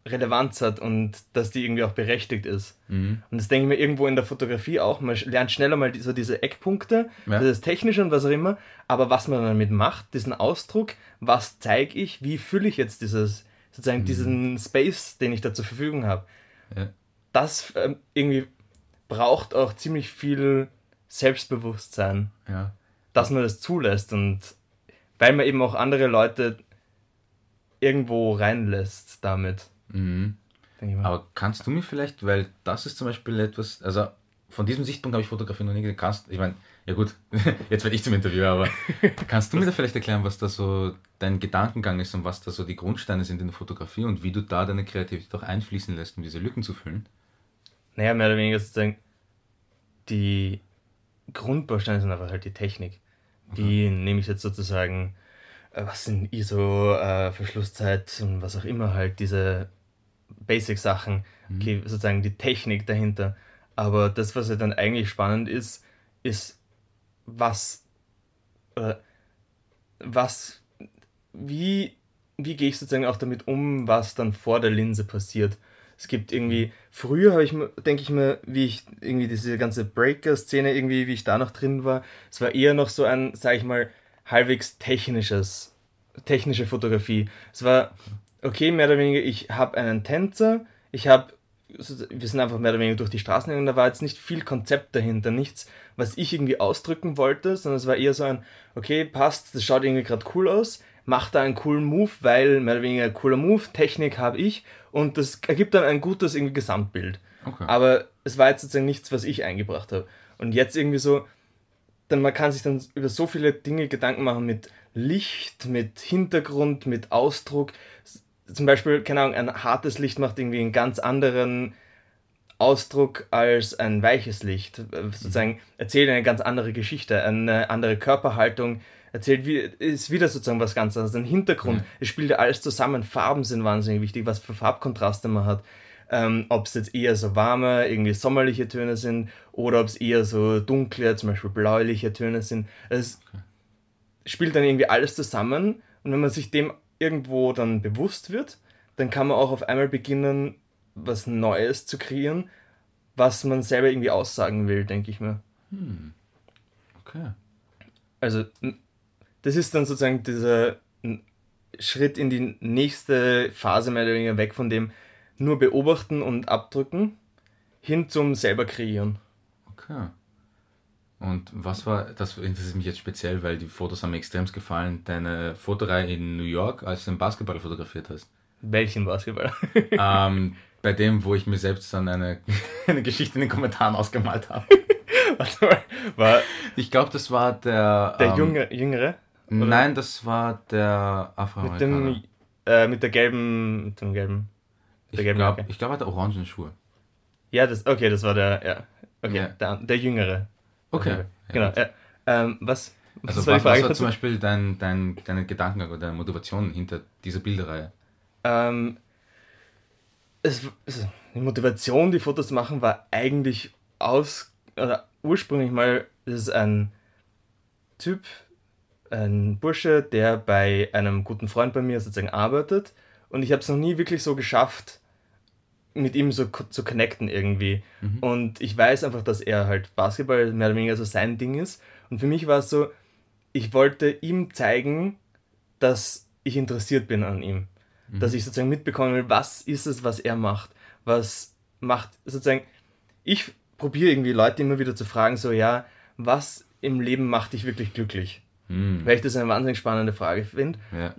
Relevanz hat und dass die irgendwie auch berechtigt ist. Mhm. Und das denke ich mir irgendwo in der Fotografie auch. Man lernt schneller mal so diese Eckpunkte, Ja. das Technische und was auch immer, aber was man damit macht, diesen Ausdruck, was zeige ich, wie fülle ich jetzt dieses, sozusagen diesen Space, den ich da zur Verfügung habe Ja. das ähm, irgendwie braucht auch ziemlich viel Selbstbewusstsein, ja. Dass man das zulässt und weil man eben auch andere Leute irgendwo reinlässt damit. Mhm. Aber kannst du mir vielleicht, weil das ist zum Beispiel etwas, also von diesem Sichtpunkt habe ich Fotografie noch nie gesehen, kannst, ich meine, ja gut, (laughs) jetzt werde ich zum Interviewer, aber (laughs) kannst du mir da vielleicht erklären, was da so dein Gedankengang ist und was da so die Grundsteine sind in der Fotografie und wie du da deine Kreativität auch einfließen lässt, um diese Lücken zu füllen? Naja, mehr oder weniger sozusagen die Grundbausteine sind einfach halt die Technik. Wie nehme ich jetzt sozusagen, äh, was sind ISO, äh, Verschlusszeit und was auch immer halt, diese Basic-Sachen, okay, sozusagen die Technik dahinter. Aber das, was ja dann eigentlich spannend ist, ist, was, oder was, wie, wie gehe ich sozusagen auch damit um, was dann vor der Linse passiert. Es gibt irgendwie, früher habe ich denke ich mir, wie ich irgendwie diese ganze Breaker-Szene irgendwie, wie ich da noch drin war, es war eher noch so ein, sag ich mal, halbwegs technisches, technische Fotografie. Es war, okay, mehr oder weniger, ich habe einen Tänzer, ich habe wir sind einfach mehr oder weniger durch die Straßen gegangen, da war jetzt nicht viel Konzept dahinter, nichts, was ich irgendwie ausdrücken wollte, sondern es war eher so ein, okay, passt, das schaut irgendwie gerade cool aus, mach da einen coolen Move, weil mehr oder weniger ein cooler Move, Technik habe ich und das ergibt dann ein gutes irgendwie Gesamtbild. Okay. Aber es war jetzt sozusagen nichts, was ich eingebracht habe. Und jetzt irgendwie so, dann man kann sich dann über so viele Dinge Gedanken machen mit Licht, mit Hintergrund, mit Ausdruck. Zum Beispiel, keine Ahnung, ein hartes Licht macht irgendwie einen ganz anderen Ausdruck als ein weiches Licht. Äh, Sozusagen erzählt eine ganz andere Geschichte, eine andere Körperhaltung, erzählt wie, ist wieder sozusagen was ganz anderes. Ein Hintergrund, Ja. es spielt ja alles zusammen. Farben sind wahnsinnig wichtig, was für Farbkontraste man hat. Ähm, ob es jetzt eher so warme, irgendwie sommerliche Töne sind oder ob es eher so dunkle, zum Beispiel bläuliche Töne sind. Es spielt dann irgendwie alles zusammen und wenn man sich dem irgendwo dann bewusst wird, dann kann man auch auf einmal beginnen, was Neues zu kreieren, was man selber irgendwie aussagen will, denke ich mir. Okay. Also, das ist dann sozusagen dieser Schritt in die nächste Phase mehr oder weniger weg von dem nur beobachten und abdrücken hin zum selber kreieren. Okay. Und was war, das interessiert mich jetzt speziell, weil die Fotos haben mir extrem gefallen, deine Fotoreihe in New York, als du den Basketball fotografiert hast. Welchen Basketball? (laughs) ähm, bei dem, wo ich mir selbst dann eine, (laughs) eine Geschichte in den Kommentaren ausgemalt habe. (laughs) Warte mal, war Ich glaube, das war der. der ähm, Junge, Jüngere? Oder? Nein, das war der Mit Afroamerikaner. dem, äh, mit der gelben, mit dem gelben, mit ich glaube, glaub, er hatte orangen Schuhe. Ja, das, okay, das war der, ja, okay, Ja. der, der Jüngere. Okay. Genau, Ja. Ähm, was, was Also war was, was war zum Beispiel dein, dein, deine Gedankengang oder deine Motivation hinter dieser Bilderreihe? Ähm, es, es, die Motivation, die Fotos zu machen, war eigentlich aus, oder ursprünglich mal, das ist ein Typ, ein Bursche, der bei einem guten Freund bei mir sozusagen arbeitet und ich habe es noch nie wirklich so geschafft, mit ihm so zu connecten irgendwie. Und ich weiß einfach, dass er halt Basketball mehr oder weniger so sein Ding ist. Und für mich war es so, ich wollte ihm zeigen, dass ich interessiert bin an ihm. Dass ich sozusagen mitbekommen will, was ist es, was er macht. Was macht, sozusagen, ich probiere irgendwie Leute immer wieder zu fragen, so, ja, was im Leben macht dich wirklich glücklich? Hm. Weil ich das eine wahnsinnig spannende Frage finde. Ja.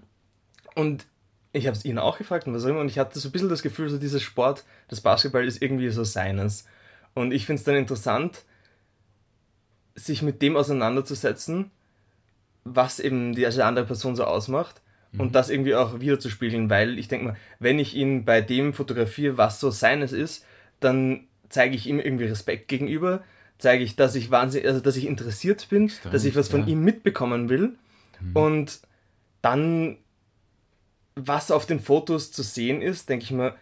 Und ich habe es ihn auch gefragt und was auch immer. Und ich hatte so ein bisschen das Gefühl, so dieser Sport, das Basketball ist irgendwie so seines. Und ich finde es dann interessant, sich mit dem auseinanderzusetzen, was eben die also die andere Person so ausmacht und das irgendwie auch wiederzuspiegeln, weil ich denke mal, wenn ich ihn bei dem fotografiere, was so seines ist, dann zeige ich ihm irgendwie Respekt gegenüber, zeige ich, dass ich wahnsinnig, also dass ich interessiert bin, Extrem, dass ich was von ja. ihm mitbekommen will. Und dann was auf den Fotos zu sehen ist, denke ich mir,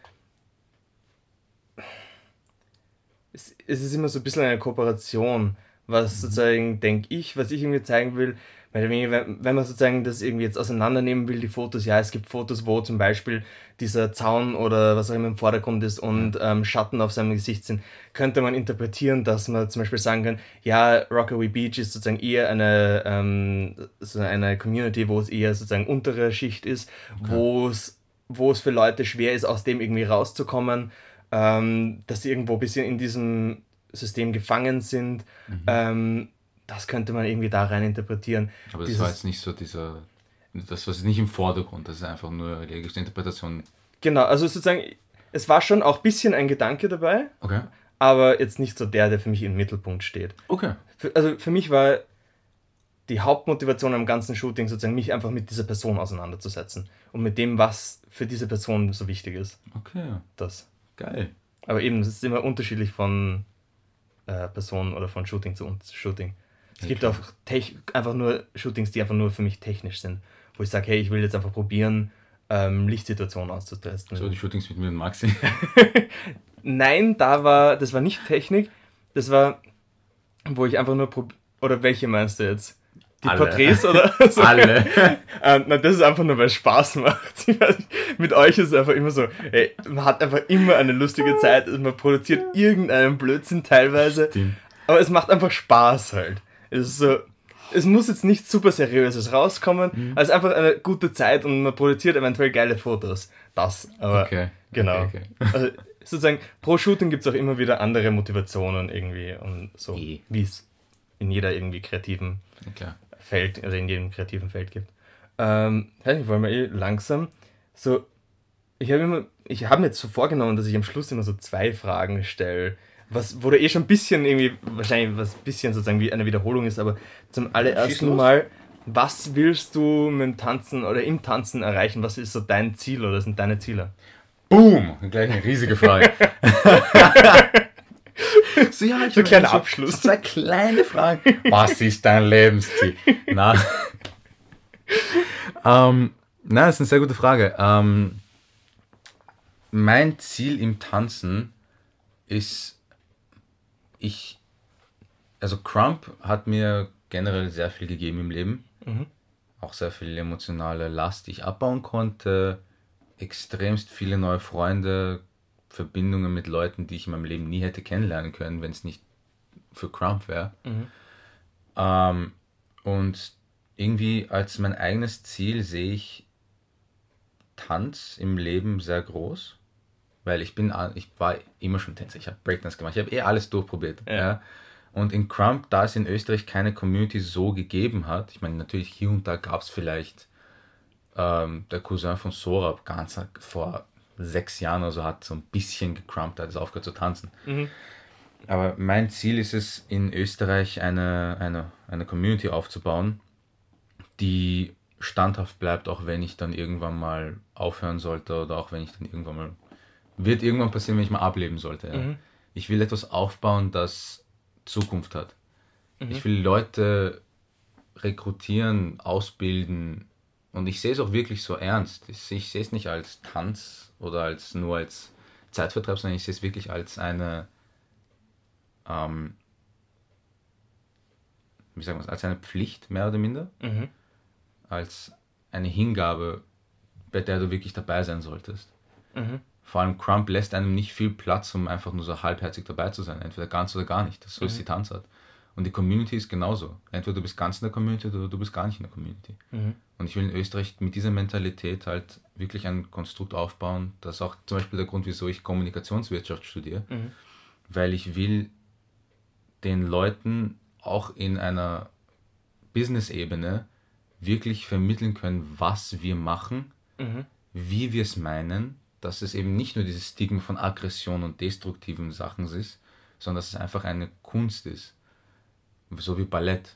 es, es ist immer so ein bisschen eine Kooperation, was sozusagen, denke ich, was ich irgendwie zeigen will, wenn, wenn man sozusagen das irgendwie jetzt auseinandernehmen will, die Fotos, ja, es gibt Fotos, wo zum Beispiel dieser Zaun oder was auch immer im Vordergrund ist und ähm, Schatten auf seinem Gesicht sind, könnte man interpretieren, dass man zum Beispiel sagen kann, ja, Rockaway Beach ist sozusagen eher eine, ähm, so eine Community, wo es eher sozusagen untere Schicht ist, wo es wo es für Leute schwer ist, aus dem irgendwie rauszukommen, ähm, dass sie irgendwo ein bisschen in diesem System gefangen sind. Ähm, das könnte man irgendwie da rein interpretieren. Aber das Dieses- war jetzt nicht so dieser. Das war jetzt nicht im Vordergrund, das ist einfach nur eine logische Interpretation. Genau, also sozusagen, es war schon auch ein bisschen ein Gedanke dabei, Okay. aber jetzt nicht so der, der für mich im Mittelpunkt steht. Okay. Für, also für mich war die Hauptmotivation am ganzen Shooting sozusagen, mich einfach mit dieser Person auseinanderzusetzen und mit dem, was für diese Person so wichtig ist. Okay. Das. Geil. Aber eben, es ist immer unterschiedlich von äh, Person oder von Shooting zu Shooting. Es gibt auch tech einfach nur Shootings, die einfach nur für mich technisch sind, wo ich sage, hey, ich will jetzt einfach probieren, ähm, Lichtsituationen auszutesten. So die Shootings mit mir und Maxi. (laughs) Nein, da war, das war nicht Technik, das war, wo ich einfach nur prob oder welche meinst du jetzt? Die Alle. Porträts oder so? (laughs) Alle. Ähm, na, das ist einfach nur, weil es Spaß macht. Mit euch ist es einfach immer so, ey, man hat einfach immer eine lustige Zeit, also man produziert irgendeinen Blödsinn teilweise, Stimmt. aber es macht einfach Spaß halt. Es ist so, es muss jetzt nichts super Seriöses rauskommen, Mhm. also einfach eine gute Zeit und man produziert eventuell geile Fotos. Das, aber Okay. genau. Okay, okay. (laughs) Also, sozusagen, pro Shooting gibt es auch immer wieder andere Motivationen irgendwie und so, Eh. wie es in jeder irgendwie kreativen klar. Feld, also in jedem kreativen Feld gibt. Ähm, nicht, wollen wir eh langsam so, ich habe immer, ich habe mir jetzt so vorgenommen, dass ich am Schluss immer so zwei Fragen stelle, was, wo da eh schon ein bisschen irgendwie, wahrscheinlich was ein bisschen sozusagen wie eine Wiederholung ist, aber zum allerersten. Mal, was willst du mit dem Tanzen oder im Tanzen erreichen? Was ist so dein Ziel oder sind deine Ziele? Boom! Gleich eine riesige Frage. (laughs) so, ja, ich So ein kleiner so- Abschluss. So zwei kleine Fragen. Was ist dein Lebensziel? Na. (laughs) ähm, na, das ist eine sehr gute Frage. Ähm, mein Ziel im Tanzen ist, ich, also Crump hat mir generell sehr viel gegeben im Leben. Mhm. Auch sehr viel emotionale Last, die ich abbauen konnte. Extremst viele neue Freunde, Verbindungen mit Leuten, die ich in meinem Leben nie hätte kennenlernen können, wenn es nicht für Crump wäre. Mhm. Ähm, und irgendwie als mein eigenes Ziel sehe ich Tanz im Leben sehr groß, weil ich bin, ich war immer schon Tänzer, ich habe Breakdance gemacht, ich habe eh alles durchprobiert. Ja. Ja. Und in Crump, da es in Österreich keine Community so gegeben hat, ich meine, natürlich hier und da gab es vielleicht ähm, der Cousin von Sora ganz vor sechs Jahren oder so hat so ein bisschen gecrumpt, hat es aufgehört zu tanzen. Mhm. Aber mein Ziel ist es, in Österreich eine, eine, eine Community aufzubauen, die standhaft bleibt, auch wenn ich dann irgendwann mal aufhören sollte oder auch wenn ich dann irgendwann mal. Wird irgendwann passieren, wenn ich mal ableben sollte. Ja. Mhm. Ich will etwas aufbauen, das Zukunft hat. Mhm. Ich will Leute rekrutieren, ausbilden und ich sehe es auch wirklich so ernst. Ich, sehe es nicht als Tanz oder als nur als Zeitvertreib, sondern ich sehe es wirklich als eine ähm, wie sagen wir es, als eine Pflicht, mehr oder minder, Mhm. als eine Hingabe, bei der du wirklich dabei sein solltest. Mhm. Vor allem Crump lässt einem nicht viel Platz, um einfach nur so halbherzig dabei zu sein. Entweder ganz oder gar nicht. Das so ist die Tanzart. Und die Community ist genauso. Entweder du bist ganz in der Community oder du bist gar nicht in der Community. Mhm. Und ich will in Österreich mit dieser Mentalität halt wirklich ein Konstrukt aufbauen. Das ist auch zum Beispiel der Grund, wieso ich Kommunikationswirtschaft studiere. Mhm. Weil ich will den Leuten auch in einer Business-Ebene wirklich vermitteln können, was wir machen, Mhm. wie wir es meinen, dass es eben nicht nur dieses Stigma von Aggression und destruktiven Sachen ist, sondern dass es einfach eine Kunst ist. So wie Ballett.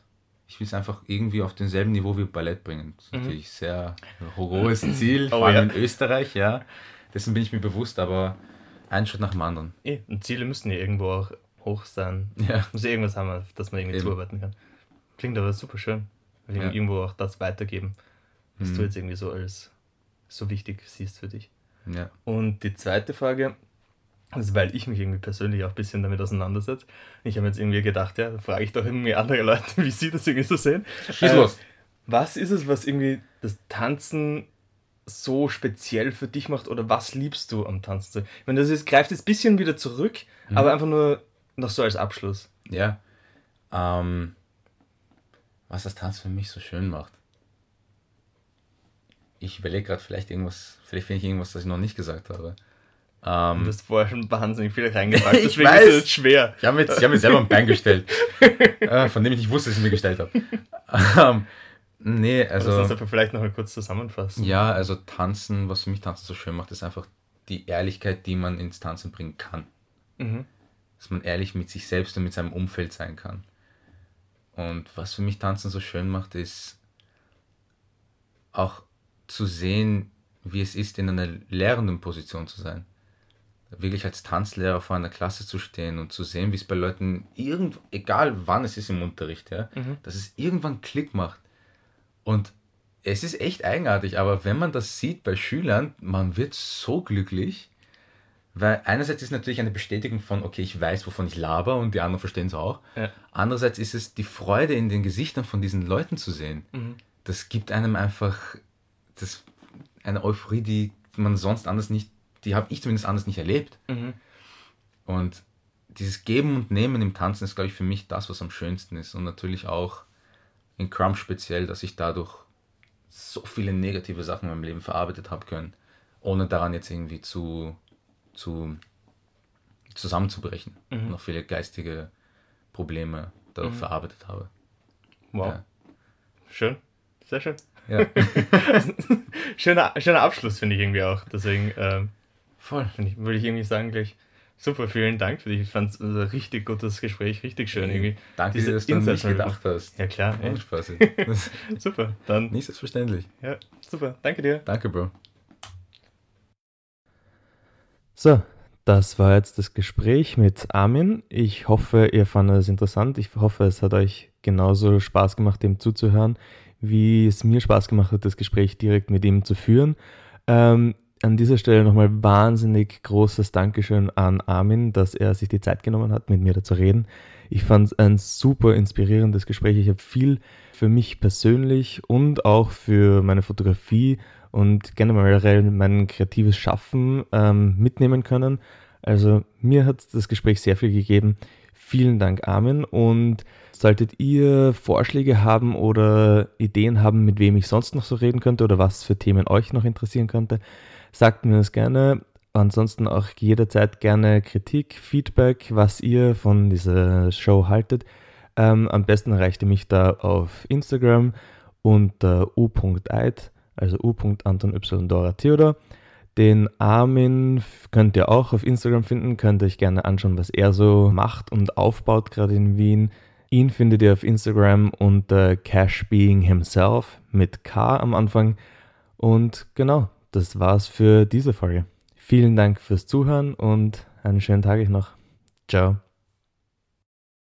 Ich will es einfach irgendwie auf denselben Niveau wie Ballett bringen. Das ist natürlich sehr hohes (laughs) Ziel, vor Oh, allem ja. in Österreich, ja. Dessen bin ich mir bewusst, aber ein Schritt nach dem anderen. Eh, und Ziele müssen ja irgendwo auch hoch sein. Ja. Muss ja irgendwas haben, auf das man irgendwie Eben. zuarbeiten kann. Klingt aber super schön. Ja. Irgendwo auch das weitergeben, was Mhm. du jetzt irgendwie so als so wichtig siehst für dich. Ja. Und die zweite Frage, also weil ich mich irgendwie persönlich auch ein bisschen damit auseinandersetze. Ich habe jetzt irgendwie gedacht, ja, da frage ich doch irgendwie andere Leute, (laughs) wie sie das irgendwie so sehen. Schieß Äh, los. Was ist es, was irgendwie das Tanzen so speziell für dich macht oder was liebst du am Tanzen? Ich meine, das ist, greift jetzt ein bisschen wieder zurück, Mhm. aber einfach nur noch so als Abschluss. Ja. Ähm, was das Tanz für mich so schön macht. Ich überlege gerade vielleicht irgendwas, vielleicht finde ich irgendwas, das ich noch nicht gesagt habe. Du Ähm, hast vorher schon wahnsinnig viel reingepackt, (laughs) Ich deswegen weiß. ist es schwer. ich habe mir, ich hab mir selber ein Bein gestellt, (laughs) äh, von dem ich nicht wusste, dass ich mir gestellt habe. Ähm, nee, Also, Lass uns dafür vielleicht noch mal kurz zusammenfassen. Ja, also Tanzen, was für mich Tanzen so schön macht, ist einfach die Ehrlichkeit, die man ins Tanzen bringen kann. Mhm. dass man ehrlich mit sich selbst und mit seinem Umfeld sein kann. Und was für mich Tanzen so schön macht, ist auch zu sehen, wie es ist, in einer lehrenden Position zu sein. Wirklich als Tanzlehrer vor einer Klasse zu stehen und zu sehen, wie es bei Leuten, irgend, egal wann es ist im Unterricht, ja, Mhm. dass es irgendwann Klick macht. Und es ist echt eigenartig, aber wenn man das sieht bei Schülern, man wird so glücklich, weil einerseits ist natürlich eine Bestätigung von, okay, ich weiß, wovon ich laber und die anderen verstehen es auch. Ja. Andererseits ist es die Freude in den Gesichtern von diesen Leuten zu sehen. Mhm. Das gibt einem einfach das, eine Euphorie, die man sonst anders nicht, die habe ich zumindest anders nicht erlebt. Mhm. Und dieses Geben und Nehmen im Tanzen ist, glaube ich, für mich das, was am schönsten ist. Und natürlich auch in Crump speziell, dass ich dadurch so viele negative Sachen in meinem Leben verarbeitet habe können, ohne daran jetzt irgendwie zu, zu zusammenzubrechen. Mhm. Noch viele geistige Probleme dadurch mhm. verarbeitet habe. Wow. Ja. Schön. Sehr schön. Ja. (laughs) schöner, schöner Abschluss, finde ich irgendwie auch. Deswegen ähm, Voll. Ich, würde ich irgendwie sagen gleich, super, vielen Dank für dich. Ich fand es ein richtig gutes Gespräch, richtig schön irgendwie. Danke, Diese dass du an mich gedacht hast. Ja, klar. Ja. Spaß. (laughs) super, dann. Nicht selbstverständlich. Ja, super. Danke dir. Danke, Bro. So, das war jetzt das Gespräch mit Armin. Ich hoffe, ihr fandet es interessant. Ich hoffe, es hat euch genauso Spaß gemacht, dem zuzuhören, wie es mir Spaß gemacht hat, das Gespräch direkt mit ihm zu führen. Ähm, an dieser Stelle nochmal wahnsinnig großes Dankeschön an Armin, dass er sich die Zeit genommen hat, mit mir da zu reden. Ich fand es ein super inspirierendes Gespräch. Ich habe viel für mich persönlich und auch für meine Fotografie und generell mein kreatives Schaffen ähm, mitnehmen können. Also mir hat das Gespräch sehr viel gegeben. Vielen Dank, Armin. Und solltet ihr Vorschläge haben oder Ideen haben, mit wem ich sonst noch so reden könnte oder was für Themen euch noch interessieren könnte, sagt mir das gerne. Ansonsten auch jederzeit gerne Kritik, Feedback, was ihr von dieser Show haltet. Ähm, am besten erreicht ihr mich da auf Instagram unter u.eid, also u.anton y Dora Theodor. Den Armin könnt ihr auch auf Instagram finden, könnt euch gerne anschauen, was er so macht und aufbaut, gerade in Wien. Ihn findet ihr auf Instagram unter Cash Being Himself mit K am Anfang. Und genau, das war's für diese Folge. Vielen Dank fürs Zuhören und einen schönen Tag noch. Ciao.